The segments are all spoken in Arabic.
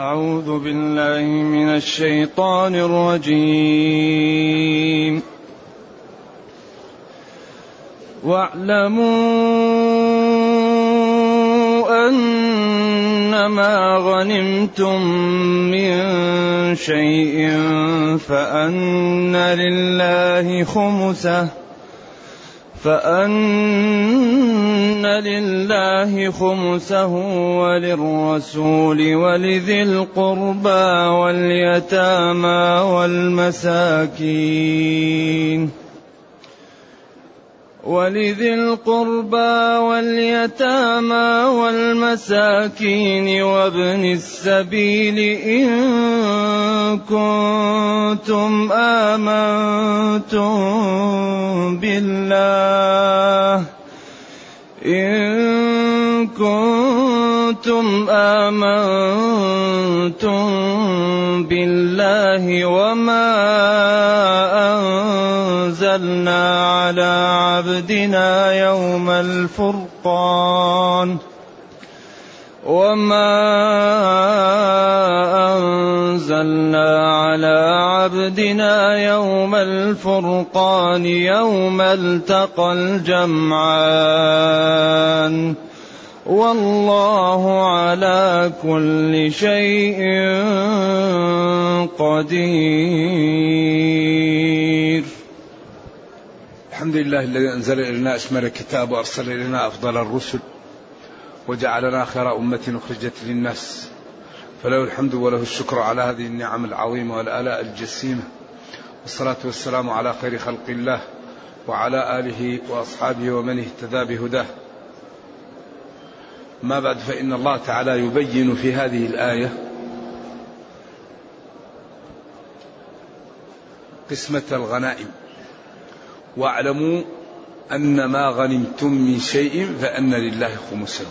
أعوذ بالله من الشيطان الرجيم. واعلموا أنما غنمتم من شيء فأن لله خمسه. فأن لله خمسه وللرسول ولذي القربى واليتامى والمساكين ولذي القربى واليتامى والمساكين وابن السبيل إن كنتم آمنتم بالله إن كنتم آمنتم بالله وما أنزلنا على عبدنا يوم الفرقان وما أنزلنا على عبدنا يوم الفرقان يوم التقى الجمعان والله على كل شيء قدير. الحمد لله الذي أنزل إلينا أشمل الكتاب وأرسل إلينا أفضل الرسل وجعلنا خير أمة أخرجت للناس. فله الحمد وله الشكر على هذه النعم العظيمة والآلاء الجسيمة. والصلاة والسلام على خير خلق الله وعلى آله وأصحابه ومن اهتدى بهداه. ما بعد فإن الله تعالى يبين في هذه الآية قسمة الغنائم. واعلموا أن ما غنمتم من شيء فأن لله خمسه.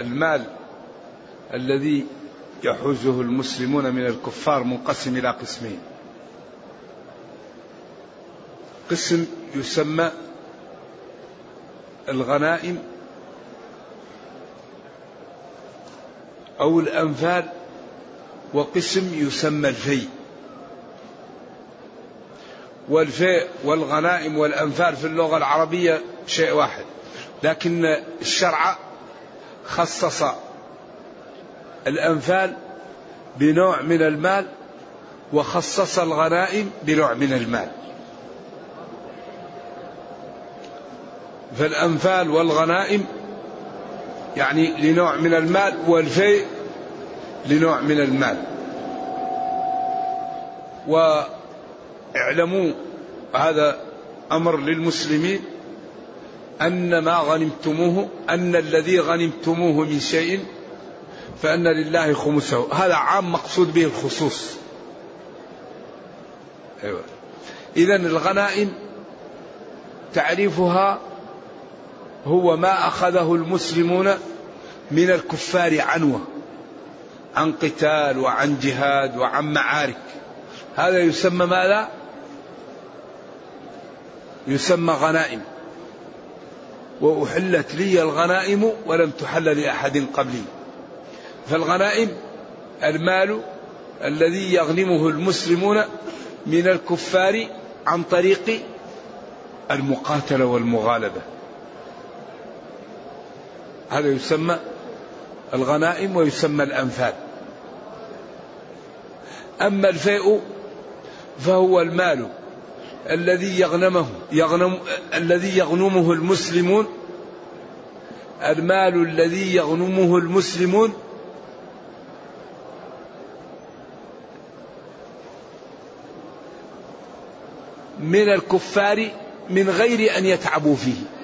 المال الذي يحوزه المسلمون من الكفار منقسم إلى قسمين. قسم يسمى الغنائم أو الأنفال وقسم يسمى الفيء والفيء والغنائم والأنفال في اللغة العربية شيء واحد لكن الشرع خصص الأنفال بنوع من المال وخصص الغنائم بنوع من المال. فالأنفال والغنائم يعني لنوع من المال والفيء لنوع من المال. و اعلموا هذا أمر للمسلمين أن ما غنمتموه أن الذي غنمتموه من شيء فأن لله خمسه. هذا عام مقصود به الخصوص. أيوة. اذا الغنائم تعريفها هو ما أخذه المسلمون من الكفار عنوة عن قتال وعن جهاد وعن معارك. هذا يسمى ماذا؟ يسمى غنائم. وأحلت لي الغنائم ولم تحل لأحد قبلي. فالغنائم المال الذي يغنمه المسلمون من الكفار عن طريق المقاتلة والمغالبة. هذا يسمى الغنائم ويسمى الأنفال. أما الفيء فهو المال الذي يغنمه يغنم الذي يغنمه المسلمون المال الذي يغنمه المسلمون. من الكفار من غير أن يتعبوا فيه.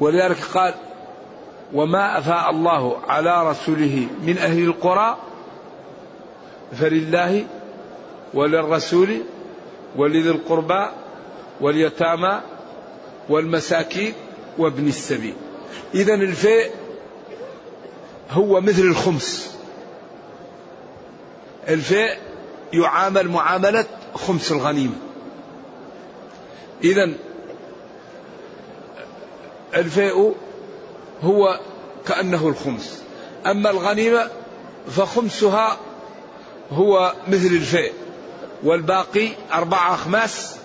ولذلك قال وما أفاء الله على رسوله من أهل القرى فلله وللرسول ولذي القربى واليتامى والمساكين وابن السبيل. إذا الفيء هو مثل الخمس. الفيء يعامل معاملة خمس الغنيمة. إذا الفيء هو كأنه الخمس. أما الغنيمة فخمسها هو مثل الفيء والباقي أربعة أخماس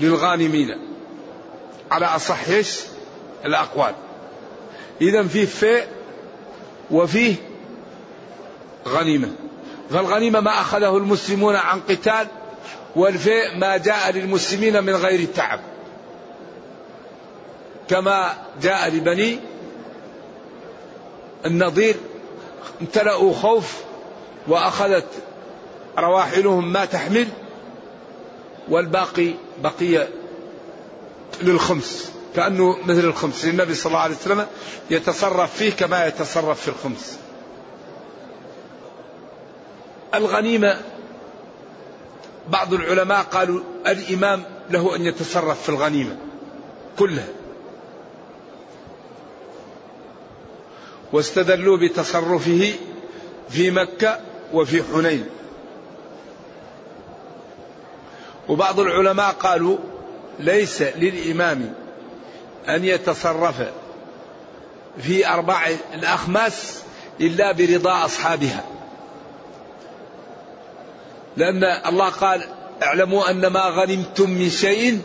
للغانمين. على أصح إيش؟ الأقوال. إذا فيه فيء وفيه غنيمة. فالغنيمة ما أخذه المسلمون عن قتال والفيء ما جاء للمسلمين من غير تعب كما جاء لبني النضير امتلأوا خوف وأخذت رواحلهم ما تحمل والباقي بقي للخمس كأنه مثل الخمس النبي صلى الله عليه وسلم يتصرف فيه كما يتصرف في الخمس الغنيمة بعض العلماء قالوا الإمام له أن يتصرف في الغنيمة كلها واستدلوا بتصرفه في مكة وفي حنين. وبعض العلماء قالوا ليس للإمام أن يتصرف في أربع الأخماس إلا برضا أصحابها. لأن الله قال اعلموا أن ما غنمتم من شيء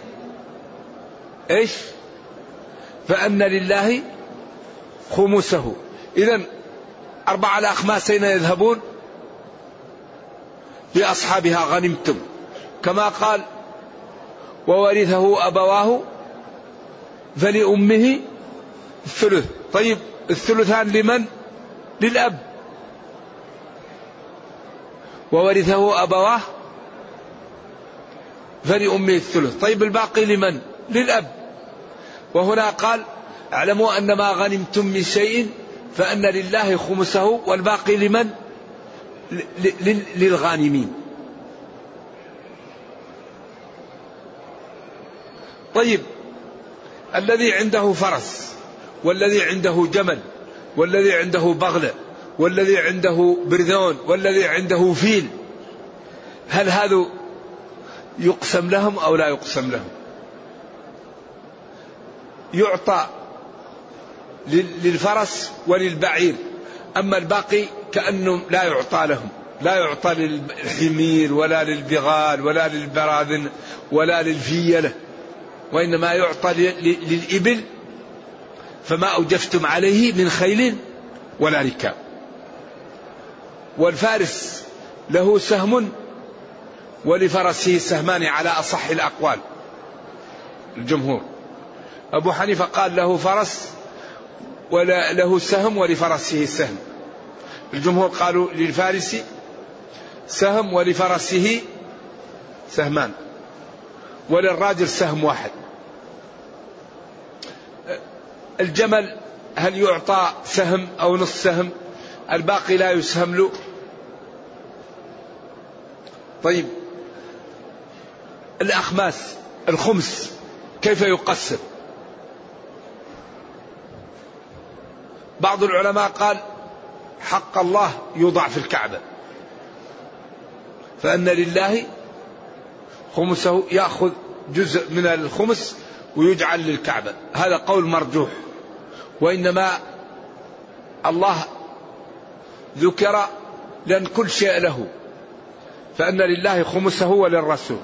إيش؟ فأن لله خمسه. إذا أربعة الأخماس أين يذهبون لأصحابها غنمتم. كما قال وورثه أبواه فلأمه الثلث. طيب الثلثان لمن؟ للأب. وورثه أبواه فلأمه الثلث. طيب الباقي لمن؟ للأب. وهنا قال اعلموا أن ما غنمتم من شيء فأن لله خمسه والباقي لمن؟ للغانمين. طيب الذي عنده فرس والذي عنده جمل والذي عنده بغلة والذي عنده برذون والذي عنده فيل هل هذا يقسم لهم أو لا يقسم لهم؟ يعطى للفرس وللبعير. أما الباقي كأنه لا يعطى لهم. لا يعطى للحمير ولا للبغال ولا للبراذن ولا للفيلة وإنما يعطى للإبل. فما أوجفتم عليه من خيل ولا ركاب. والفارس له سهم ولفرسه سهمان على أصح الأقوال. الجمهور. أبو حنيفة قال له فرس ولا له سهم ولفرسه سهم. الجمهور قالوا للفارس سهم ولفرسه سهمان. وللراجل سهم واحد. الجمل هل يعطى سهم أو نصف سهم؟ الباقي لا يسهم له. طيب. الأخماس الخمس كيف يقسم؟ بعض العلماء قال حق الله يوضع في الكعبة. فأن لله خمسه يأخذ جزء من الخمس ويجعل للكعبة. هذا قول مرجوح. وإنما الله ذكر لأن كل شيء له. فأن لله خمسه وللرسول.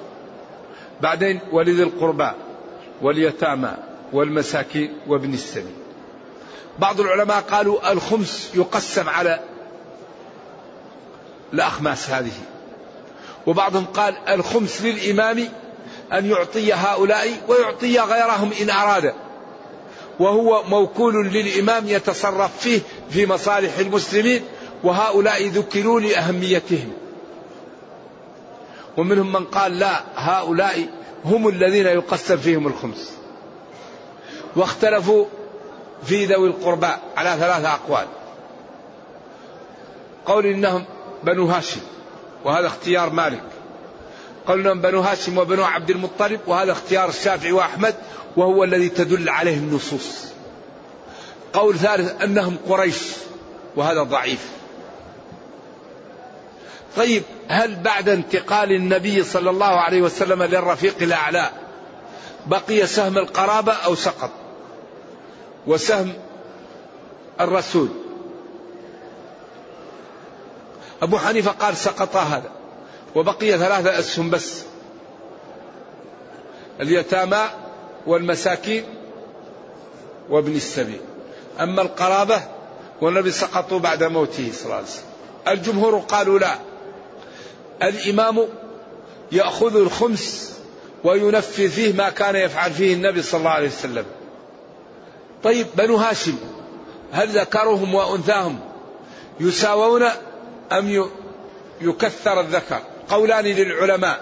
بعدين ولذي القربى واليتامى والمساكين وابن السبيل. بعض العلماء قالوا الخمس يقسم على الأخماس هذه. وبعضهم قال الخمس للإمام أن يعطي هؤلاء ويعطي غيرهم إن أراد. وهو موكول للإمام يتصرف فيه في مصالح المسلمين وهؤلاء ذكروا لأهميتهم. ومنهم من قال لا هؤلاء هم الذين يقسم فيهم الخمس. واختلفوا في ذوي القربى على ثلاثة أقوال. قول إنهم بنو هاشم وهذا اختيار مالك. قول إنهم بنو هاشم وبنو عبد المطلب وهذا اختيار الشافعي وأحمد وهو الذي تدل عليه النصوص. قول ثالث أنهم قريش وهذا ضعيف. طيب هل بعد انتقال النبي صلى الله عليه وسلم للرفيق الأعلى بقي سهم القرابة أو سقط؟ وسهم الرسول. أبو حنيفة قال سقط هذا وبقي ثلاثة أسهم بس اليتامى والمساكين وابن السبيل. أما القرابة والنبي سقطوا بعد موته صلى الله عليه وسلم. الجمهور قالوا لا الإمام يأخذ الخمس وينفذ فيه ما كان يفعل فيه النبي صلى الله عليه وسلم. طيب بنو هاشم هل ذكرهم وأنثاهم يساوون أم يكثر الذكر؟ قولان للعلماء.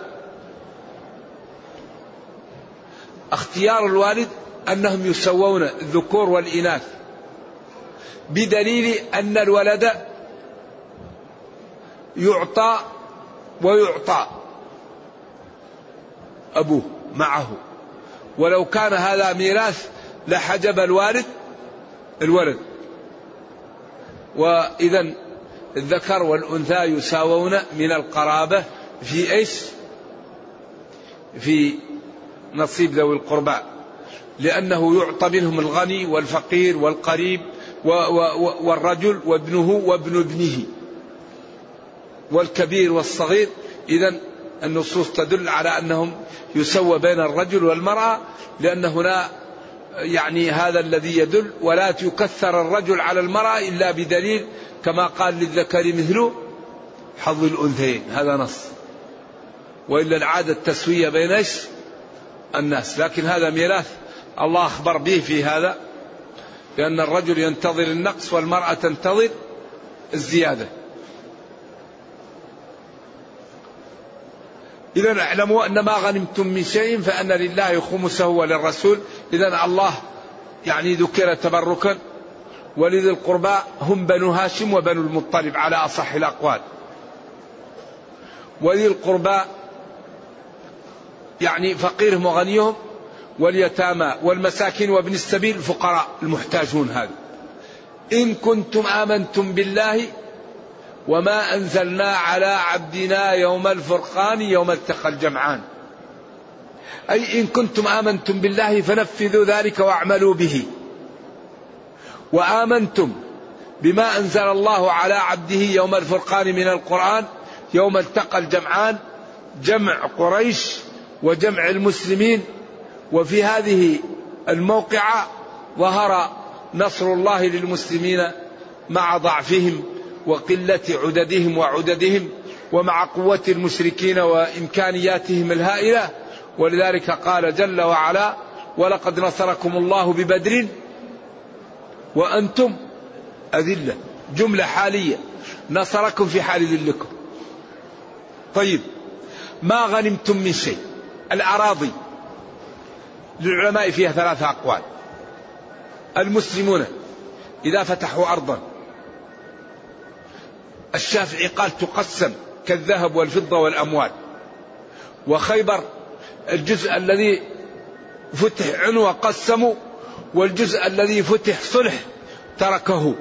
اختيار الوالد أنهم يسوون الذكور والإناث بدليل أن الولد يعطى ويعطى أبوه معه. ولو كان هذا ميراث لحجب الوالد الولد وإذا الذكر والأنثى يساوون من القرابة في إيش؟ في نصيب ذوي القربى. لأنه يعطى منهم الغني والفقير والقريب والرجل وابنه وابن ابنه. والكبير والصغير. إذا النصوص تدل على أنهم يسوى بين الرجل والمرأة لأن هنا يعني هذا الذي يدل ولا يكثر الرجل على المرأة إلا بدليل كما قال للذكر مثل حظ الأنثيين. هذا نص. وإلا العادة التسوية بين الناس. لكن هذا ميراث. الله أخبر به في هذا. لأن الرجل ينتظر النقص والمرأة تنتظر الزيادة. إذا اعلموا أن ما غنمتم من شيء فأن لله خمسه وللرسول إذا الله يعني ذكر تبركا. ولذي القربى هم بنو هاشم وبنو المطلب على أصح الأقوال. وذي القربى يعني فقيرهم وغنيهم. واليتامى والمساكين وابن السبيل الفقراء المحتاجون هذا إن كنتم آمنتم بالله وما أنزلنا على عبدنا يوم الفرقان يوم التقى الجمعان. أي إن كنتم آمنتم بالله فنفذوا ذلك واعملوا به. وآمنتم بما أنزل الله على عبده يوم الفرقان من القرآن يوم التقى الجمعان جمع قريش وجمع المسلمين. وفي هذه الموقعة ظهر نصر الله للمسلمين مع ضعفهم. وقلة عددهم وعددهم ومع قوة المشركين وإمكانياتهم الهائلة. ولذلك قال جل وعلا ولقد نصركم الله ببدر وأنتم أذلة جملة حالية نصركم في حال ذلكم طيب ما غنمتم من شيء؟ الأراضي. للعلماء فيها ثلاثة أقوال. المسلمون إذا فتحوا أرضا الشافعي قال تقسم كالذهب والفضة والأموال. وخيبر الجزء الذي فتح عنوة قسموا والجزء الذي فتح صلح تركه.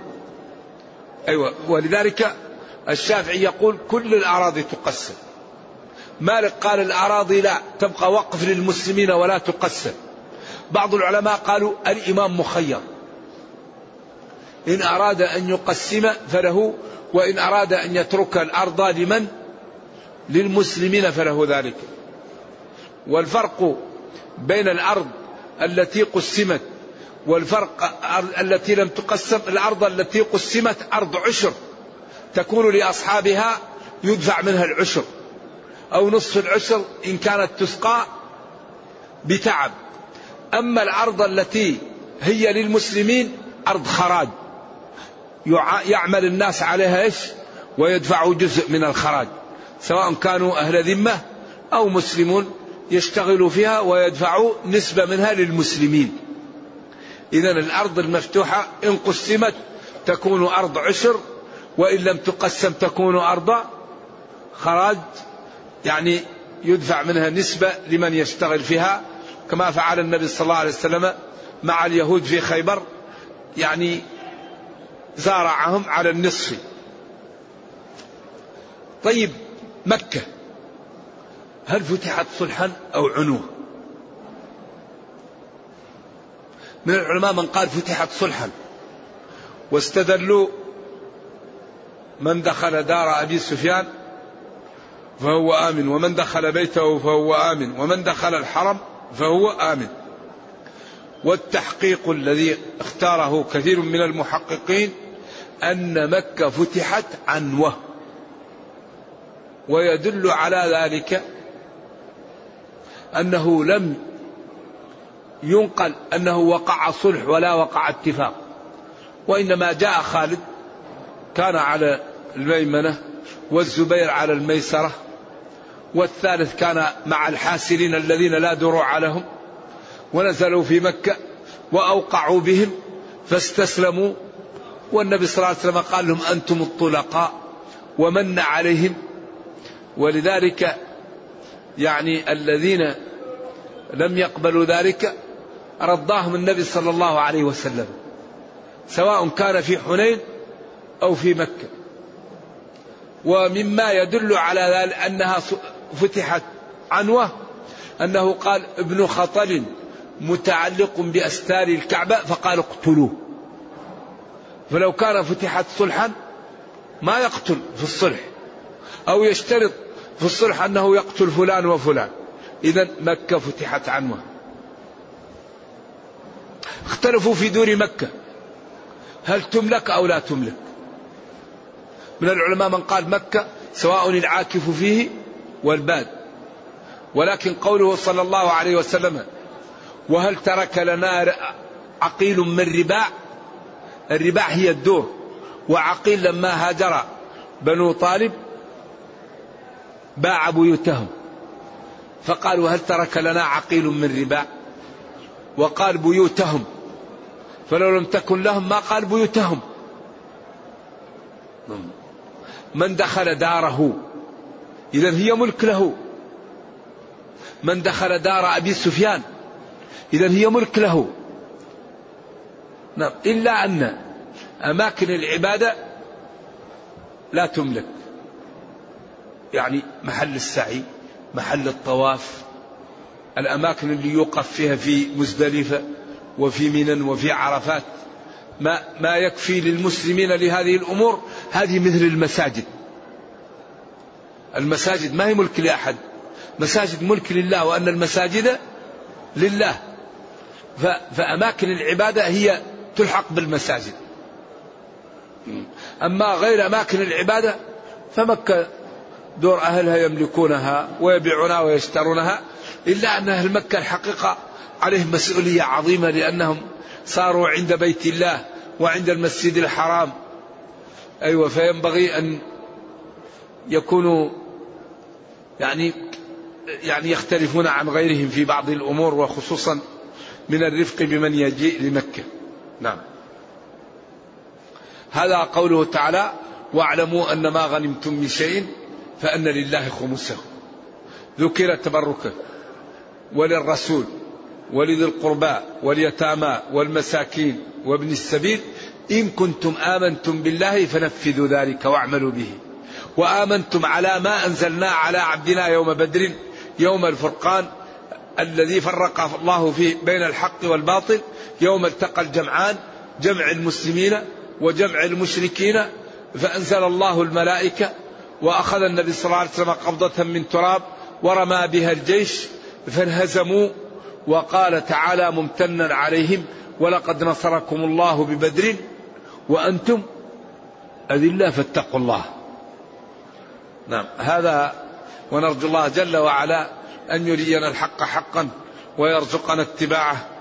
أيوة ولذلك الشافعي يقول كل الأراضي تقسم. مالك قال الأراضي لا تبقى وقف للمسلمين ولا تقسم. بعض العلماء قالوا الإمام مخير. إن أراد أن يقسم فله وإن أراد أن يترك الأرض لمن؟ للمسلمين فله ذلك. والفرق بين الأرض التي قسمت والفرق التي لم تقسم الأرض التي قسمت أرض عشر تكون لأصحابها يدفع منها العشر أو نصف العشر إن كانت تسقى بتعب. أما الأرض التي هي للمسلمين أرض خراج. يعمل الناس عليها إيش؟ ويدفعوا جزء من الخراج. سواء كانوا أهل ذمة أو مسلمون يشتغلوا فيها ويدفعوا نسبة منها للمسلمين. إذا الأرض المفتوحة إن قسمت تكون أرض عشر وإن لم تقسم تكون أرض خراج. يعني يدفع منها نسبة لمن يشتغل فيها. كما فعل النبي صلى الله عليه وسلم مع اليهود في خيبر. يعني زارعهم على النصف. طيب مكة هل فتحت صلحا أو عنوة من العلماء من قال فتحت صلحا. واستدلوا من دخل دار أبي سفيان فهو آمن. ومن دخل بيته فهو آمن. ومن دخل الحرم فهو آمن. والتحقيق الذي اختاره كثير من المحققين أن مكة فتحت عنوة. ويدل على ذلك أنه لم ينقل أنه وقع صلح ولا وقع اتفاق. وإنما جاء خالد كان على الميمنة والزبير على الميسرة والثالث كان مع الحاسرين الذين لا دروع لهم ونزلوا في مكة وأوقعوا بهم فاستسلموا والنبي صلى الله عليه وسلم قال لهم أنتم الطلقاء ومن عليهم. ولذلك يعني الذين لم يقبلوا ذلك رضاهم النبي صلى الله عليه وسلم سواء كان في حنين أو في مكة. ومما يدل على ذلك أنها فتحت عنوة أنه قال ابن خطل متعلق بأستار الكعبة فقال اقتلوه. فلو كان فتحت صلحا ما يقتل في الصلح. أو يشترط في الصلح أنه يقتل فلان وفلان. إذا مكة فتحت عنوة اختلفوا في دور مكة. هل تملك أو لا تملك؟ من العلماء من قال مكة سواء العاكف فيه والباد. ولكن قوله صلى الله عليه وسلم وهل ترك لنا عقيل من رباع؟ الرباع هي الدور. وعقيل لما هاجر بنو طالب باع بيوتهم. فقالوا هل ترك لنا عقيل من رباع؟ وقال بيوتهم. فلو لم تكن لهم ما قال بيوتهم. من دخل داره إذا هي ملك له. من دخل دار أبي سفيان إذا هي ملك له. نعم إلا أن أماكن العبادة لا تملك يعني محل السعي محل الطواف الأماكن اللي يوقف فيها في مزدلفة وفي منى وفي عرفات ما ما يكفي للمسلمين لهذه الأمور هذه مثل المساجد. المساجد ما هي ملك لأحد. مساجد ملك لله وأن المساجد لله. فأماكن العبادة هي تلحق بالمساجد. أما غير أماكن العبادة فمكة دور أهلها يملكونها ويبيعونها ويشترونها إلا أن أهل مكة الحقيقة عليهم مسؤولية عظيمة لأنهم صاروا عند بيت الله وعند المسجد الحرام أيوة فينبغي أن يكونوا يعني يعني يختلفون عن غيرهم في بعض الأمور وخصوصا من الرفق بمن يجيء لمكة نعم. هذا قوله تعالى واعلموا أن ما غنمتم من شيء فأن لله خمسه. ذكر تبركه وللرسول ولذي القربى واليتامى والمساكين وابن السبيل إن كنتم آمنتم بالله فنفذوا ذلك واعملوا به. وآمنتم على ما أنزلنا على عبدنا يوم بدر يوم الفرقان الذي فرق الله فيه بين الحق والباطل يوم التقى الجمعان جمع المسلمين وجمع المشركين فأنزل الله الملائكة وأخذ النبي صلى الله عليه وسلم قبضة من تراب ورمى بها الجيش فانهزموا وقال تعالى ممتنا عليهم ولقد نصركم الله ببدر وأنتم أذلة فاتقوا الله. نعم هذا ونرجو الله جل وعلا أن يرينا الحق حقا ويرزقنا اتباعه.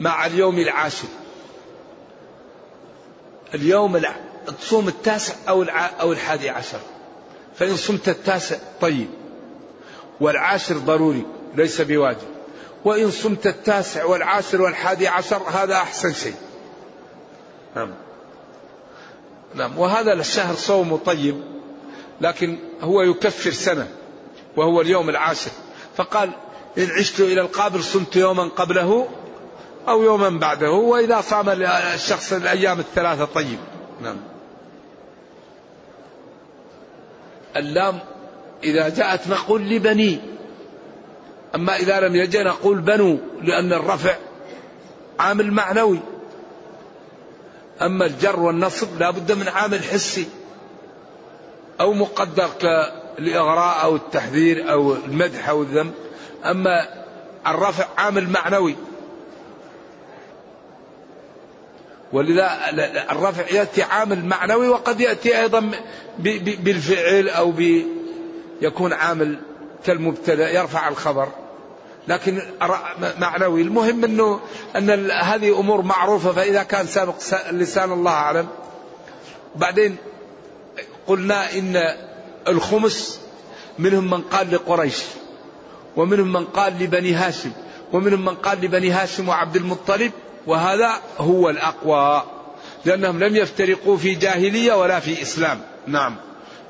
مع اليوم العاشر. اليوم تصوم التاسع أو أو الحادي عشر. فإن صمت التاسع طيب. والعاشر ضروري ليس بواجب. وإن صمت التاسع والعاشر والحادي عشر هذا أحسن شيء. نعم. نعم. وهذا الشهر صوم طيب لكن هو يكفر سنة وهو اليوم العاشر. فقال إن عشت إلى القابل صمت يوما قبله أو يوما بعده وإذا صام الشخص الأيام الثلاثة طيب. نعم. اللام إذا جاءت نقول لبني أما إذا لم يجي نقول بنو لأن الرفع عامل معنوي أما الجر والنصب لا بد من عامل حسي أو مقدر كالإغراء أو التحذير أو المدح أو الذم أما الرفع عامل معنوي ولذا الرفع يأتي عامل معنوي وقد يأتي أيضا بالفعل أو يكون عامل كالمبتدأ يرفع الخبر. لكن معنوي. المهم انه أن هذه أمور معروفة فإذا كان سابق لسان الله أعلم. بعدين قلنا إن الخمس منهم من قال لقريش ومنهم من قال لبني هاشم ومنهم من قال لبني هاشم وعبد المطلب وهذا هو الأقوى لأنهم لم يفترقوا في جاهلية ولا في إسلام. نعم.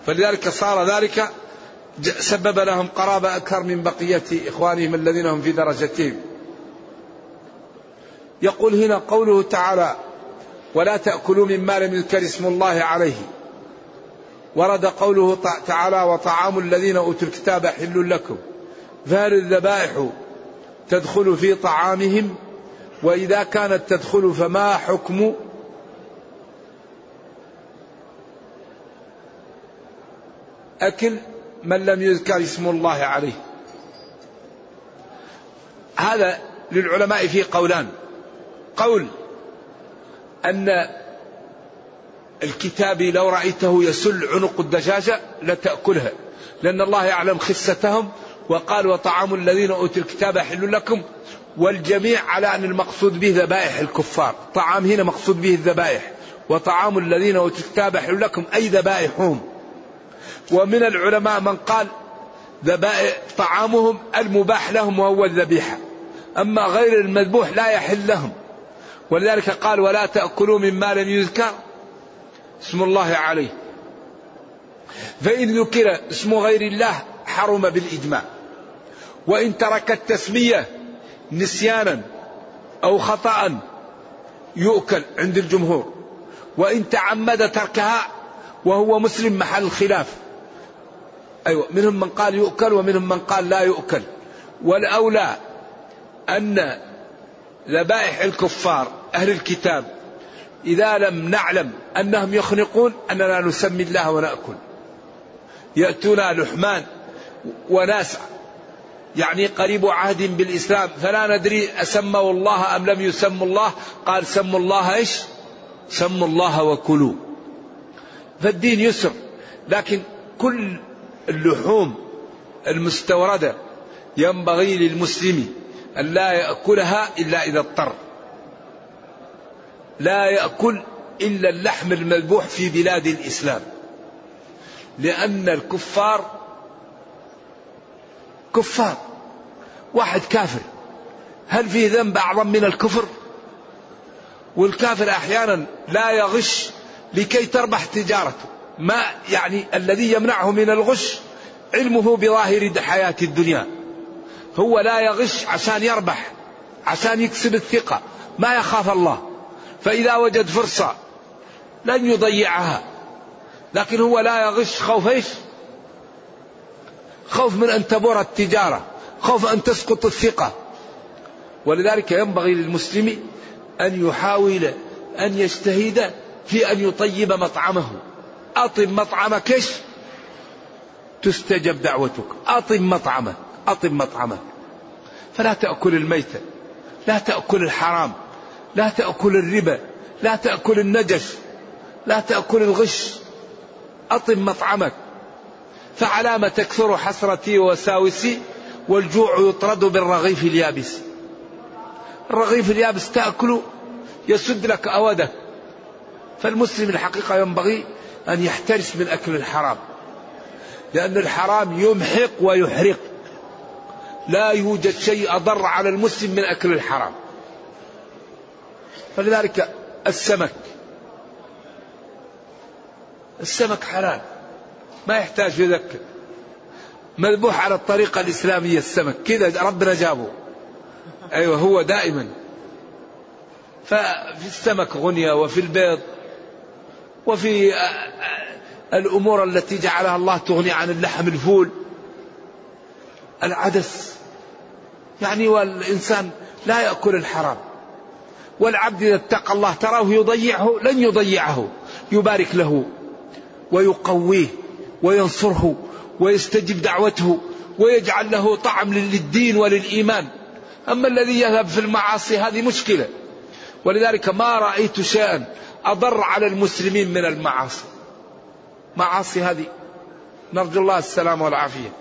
فلذلك صار ذلك سبب لهم قرابة أكثر من بقية إخوانهم الذين هم في درجتهم. يقول هنا قوله تعالى ولا تأكلوا مما لم يذكر اسم الله عليه ورد قوله تعالى وطعام الذين أوتوا الكتاب حل لكم فهل الذبائح تدخل في طعامهم وإذا كانت تدخل فما حكم أكل من لم يذكر اسم الله عليه؟ هذا للعلماء فيه قولان. قول أن الكتاب لو رأيته يسل عنق الدجاجة لتأكلها لأن الله يعلم خستهم وقال وطعام الذين أوتوا الكتاب حل لكم والجميع على أن المقصود به ذبائح الكفار. طعام هنا مقصود به الذبائح. وطعام الذين أوتوا لكم أي ذبائحهم. ومن العلماء من قال ذبائح طعامهم المباح لهم وهو الذبيحة. أما غير المذبوح لا يحل لهم. ولذلك قال ولا تأكلوا مما لم يذكر اسم الله عليه. فإن ذكر اسم غير الله حرم بالإجماع. وإن ترك التسمية نسيانا أو خطأ يؤكل عند الجمهور وإن تعمد تركها وهو مسلم محل الخلاف أيوة منهم من قال يؤكل ومنهم من قال لا يؤكل. والأولى أن ذبائح الكفار أهل الكتاب إذا لم نعلم أنهم يخنقون أننا نسمي الله ونأكل. يأتونا لحمان وناس يعني قريب عهد بالإسلام. فلا ندري أسموا الله أم لم يسموا الله. قال سموا الله إيش؟ سموا الله وكلوا. فالدين يسر. لكن كل اللحوم المستوردة ينبغي للمسلم أن لا يأكلها إلا إذا اضطر. لا يأكل إلا اللحم المذبوح في بلاد الإسلام. لأن الكفار كفار. واحد كافر. هل في ذنب أعظم من الكفر؟ والكافر أحيانا لا يغش لكي تربح تجارته. ما يعني الذي يمنعه من الغش علمه بظاهر حياة الدنيا. هو لا يغش عشان يربح عشان يكسب الثقة. ما يخاف الله. فإذا وجد فرصة لن يضيعها. لكن هو لا يغش خوف إيش؟ خوف من أن تبور التجارة، خوف أن تسقط الثقة. ولذلك ينبغي للمسلم أن يحاول أن يجتهد في أن يطيب مطعمه. أطب مطعمك؟ تستجب دعوتك، أطب مطعمك، أطب مطعمك. فلا تأكل الميتة، لا تأكل الحرام، لا تأكل الربا، لا تأكل النجش، لا تأكل الغش، أطب مطعمك فعلام تكثر حسرتي وساوسي والجوع يطرد بالرغيف اليابس. الرغيف اليابس تأكل يسد لك أودك فالمسلم الحقيقة ينبغي أن يحترس من أكل الحرام لأن الحرام يمحق ويحرق. لا يوجد شيء أضر على المسلم من أكل الحرام. فلذلك السمك السمك حلال. ما يحتاج يذكر. مذبوح على الطريقة الإسلامية السمك. كذا ربنا جابه. أيوة هو دائما. ففي السمك غنية وفي البيض وفي الأمور التي جعلها الله تغني عن اللحم الفول العدس. يعني والإنسان لا يأكل الحرام. والعبد إذا اتقى الله تراه يضيعه لن يضيعه يبارك له ويقويه. وينصره ويستجب دعوته ويجعل له طعم للدين وللإيمان. أما الذي يذهب في المعاصي هذه مشكلة. ولذلك ما رأيت شيئا أضر على المسلمين من المعاصي. معاصي هذه. نرجو الله السلام والعافية.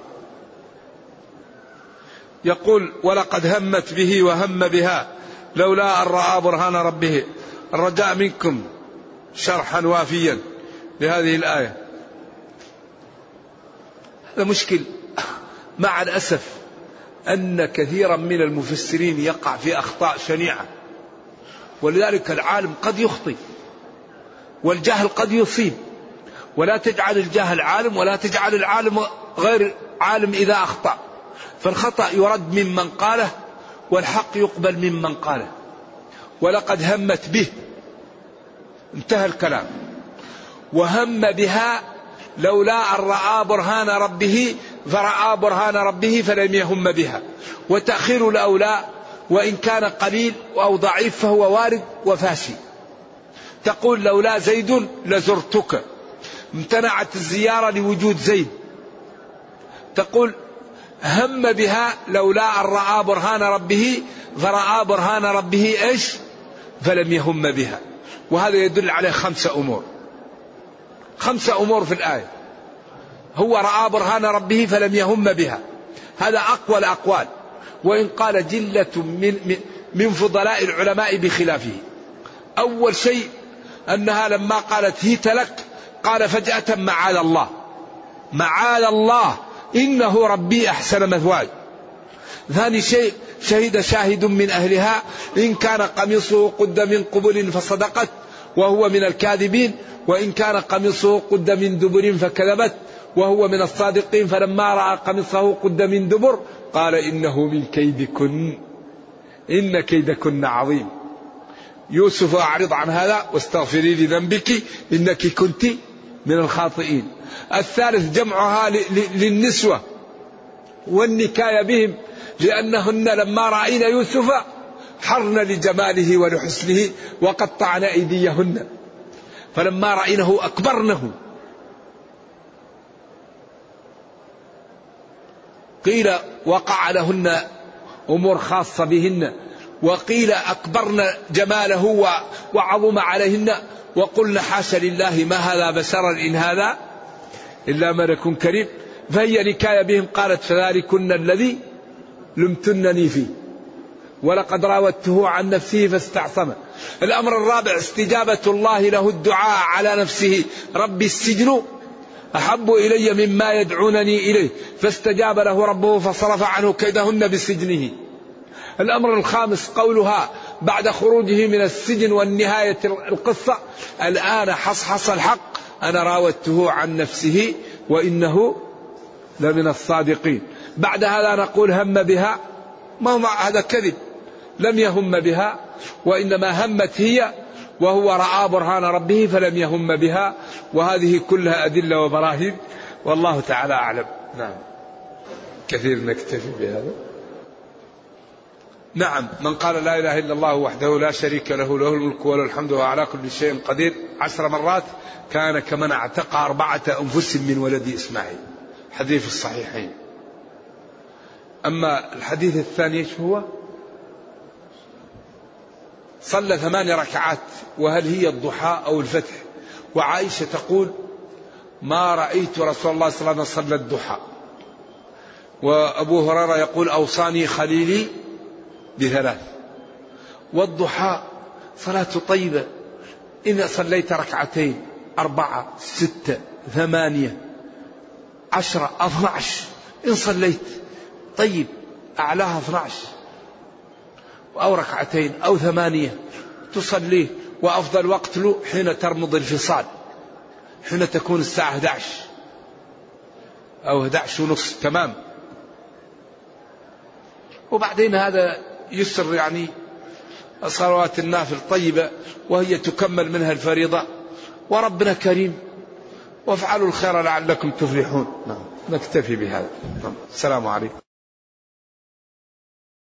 يقول ولقد همت به وهم بها لولا أن رأى برهان ربه. الرجاء منكم شرحا وافيا. لهذه الآية. مشكل. مع الأسف أن كثيرا من المفسرين يقع في أخطاء شنيعة. ولذلك العالم قد يخطئ. والجهل قد يصيب. ولا تجعل الجاهل عالم ولا تجعل العالم غير عالم إذا أخطأ. فالخطأ يرد ممن قاله والحق يقبل ممن قاله. ولقد همت به. انتهى الكلام. وهم بها لولا أن رأى برهان ربه فرأى برهان ربه فلم يهم بها. وتأخير الأولى وإن كان قليل أو ضعيف فهو وارد وفاشي. تقول لولا زيد لزرتك. امتنعت الزيارة لوجود زيد. تقول هم بها لولا أن رأى برهان ربه فرأى برهان ربه إيش؟ فلم يهم بها. وهذا يدل عليه خمسة أمور. خمسة أمور في الآية. هو رأى برهان ربه فلم يهم بها. هذا أقوى الأقوال. وإن قال جلة من, من فضلاء العلماء بخلافه. أول شيء أنها لما قالت هيت لك قال فجأة معاذ الله معاذ الله. إنه ربي أحسن مثواي. ثاني شيء شهد شاهد من أهلها. إن كان قميصه قد من قبل فصدقت. وهو من الكاذبين وإن كان قميصه قد من دبر فكذبت وهو من الصادقين فلما رأى قميصه قد من دبر قال إنه من كيدكن إن كيدكن عظيم. يوسف أعرض عن هذا واستغفري لذنبك إنك كنت من الخاطئين. الثالث جمعها للنسوة والنكاية بهم لأنهن لما رأينا يوسف حرن لجماله ولحسنه وقطعن أيديهن. فلما رأينه أكبرنه. قيل وقع لهن أمور خاصة بهن. وقيل أكبرن جماله وعظم عليهن. وقلنا حاشا لله ما هذا بشرا إن هذا إلا ملك كريم. فهي نكاية بهم قالت فذلكن الذي لمتنني فيه. ولقد راودته عن نفسه فاستعصم. الأمر الرابع استجابة الله له الدعاء على نفسه. رب السجن أحب إلي مما يدعونني إليه. فاستجاب له ربه فصرف عنه كيدهن بسجنه. الأمر الخامس قولها بعد خروجه من السجن والنهاية القصة. الآن حصحص الحق. أنا راودته عن نفسه وإنه لمن الصادقين. بعد هذا نقول هم بها. ما هذا كذب لم يهم بها وإنما همت هي وهو رأى برهان ربه فلم يهم بها وهذه كلها أدلة وبراهين والله تعالى أعلم. نعم. كثير نكتفي بهذا. نعم. من قال لا إله إلا الله وحده لا شريك له له الملك وله الحمد وهو على كل شيء قدير. عشر مرات كان كمن اعتق أربعة أنفس من ولد إسماعيل. حديث الصحيحين. أما الحديث الثاني إيش هو؟ صلى ثمان ركعات وهل هي الضحى أو الفتح؟ وعائشة تقول ما رأيت رسول الله صلى الله عليه وسلم صلى الضحى. وأبو هريرة يقول أوصاني خليلي بثلاث. والضحى صلاة طيبة إذا صليت ركعتين أربعة ستة ثمانية عشرة أثنى عشر إن صليت طيب أعلاها اثنى عشر أو ركعتين أو ثمانية تصليه وأفضل وقت له حين ترمض الفصال حين تكون الساعة 11 أو 11 ونص تمام. وبعدين هذا يسر يعني صلوات النافل طيبة وهي تكمل منها الفريضة. وربنا كريم وافعلوا الخير لعلكم تفلحون. نعم. نكتفي بهذا. نعم. السلام عليكم.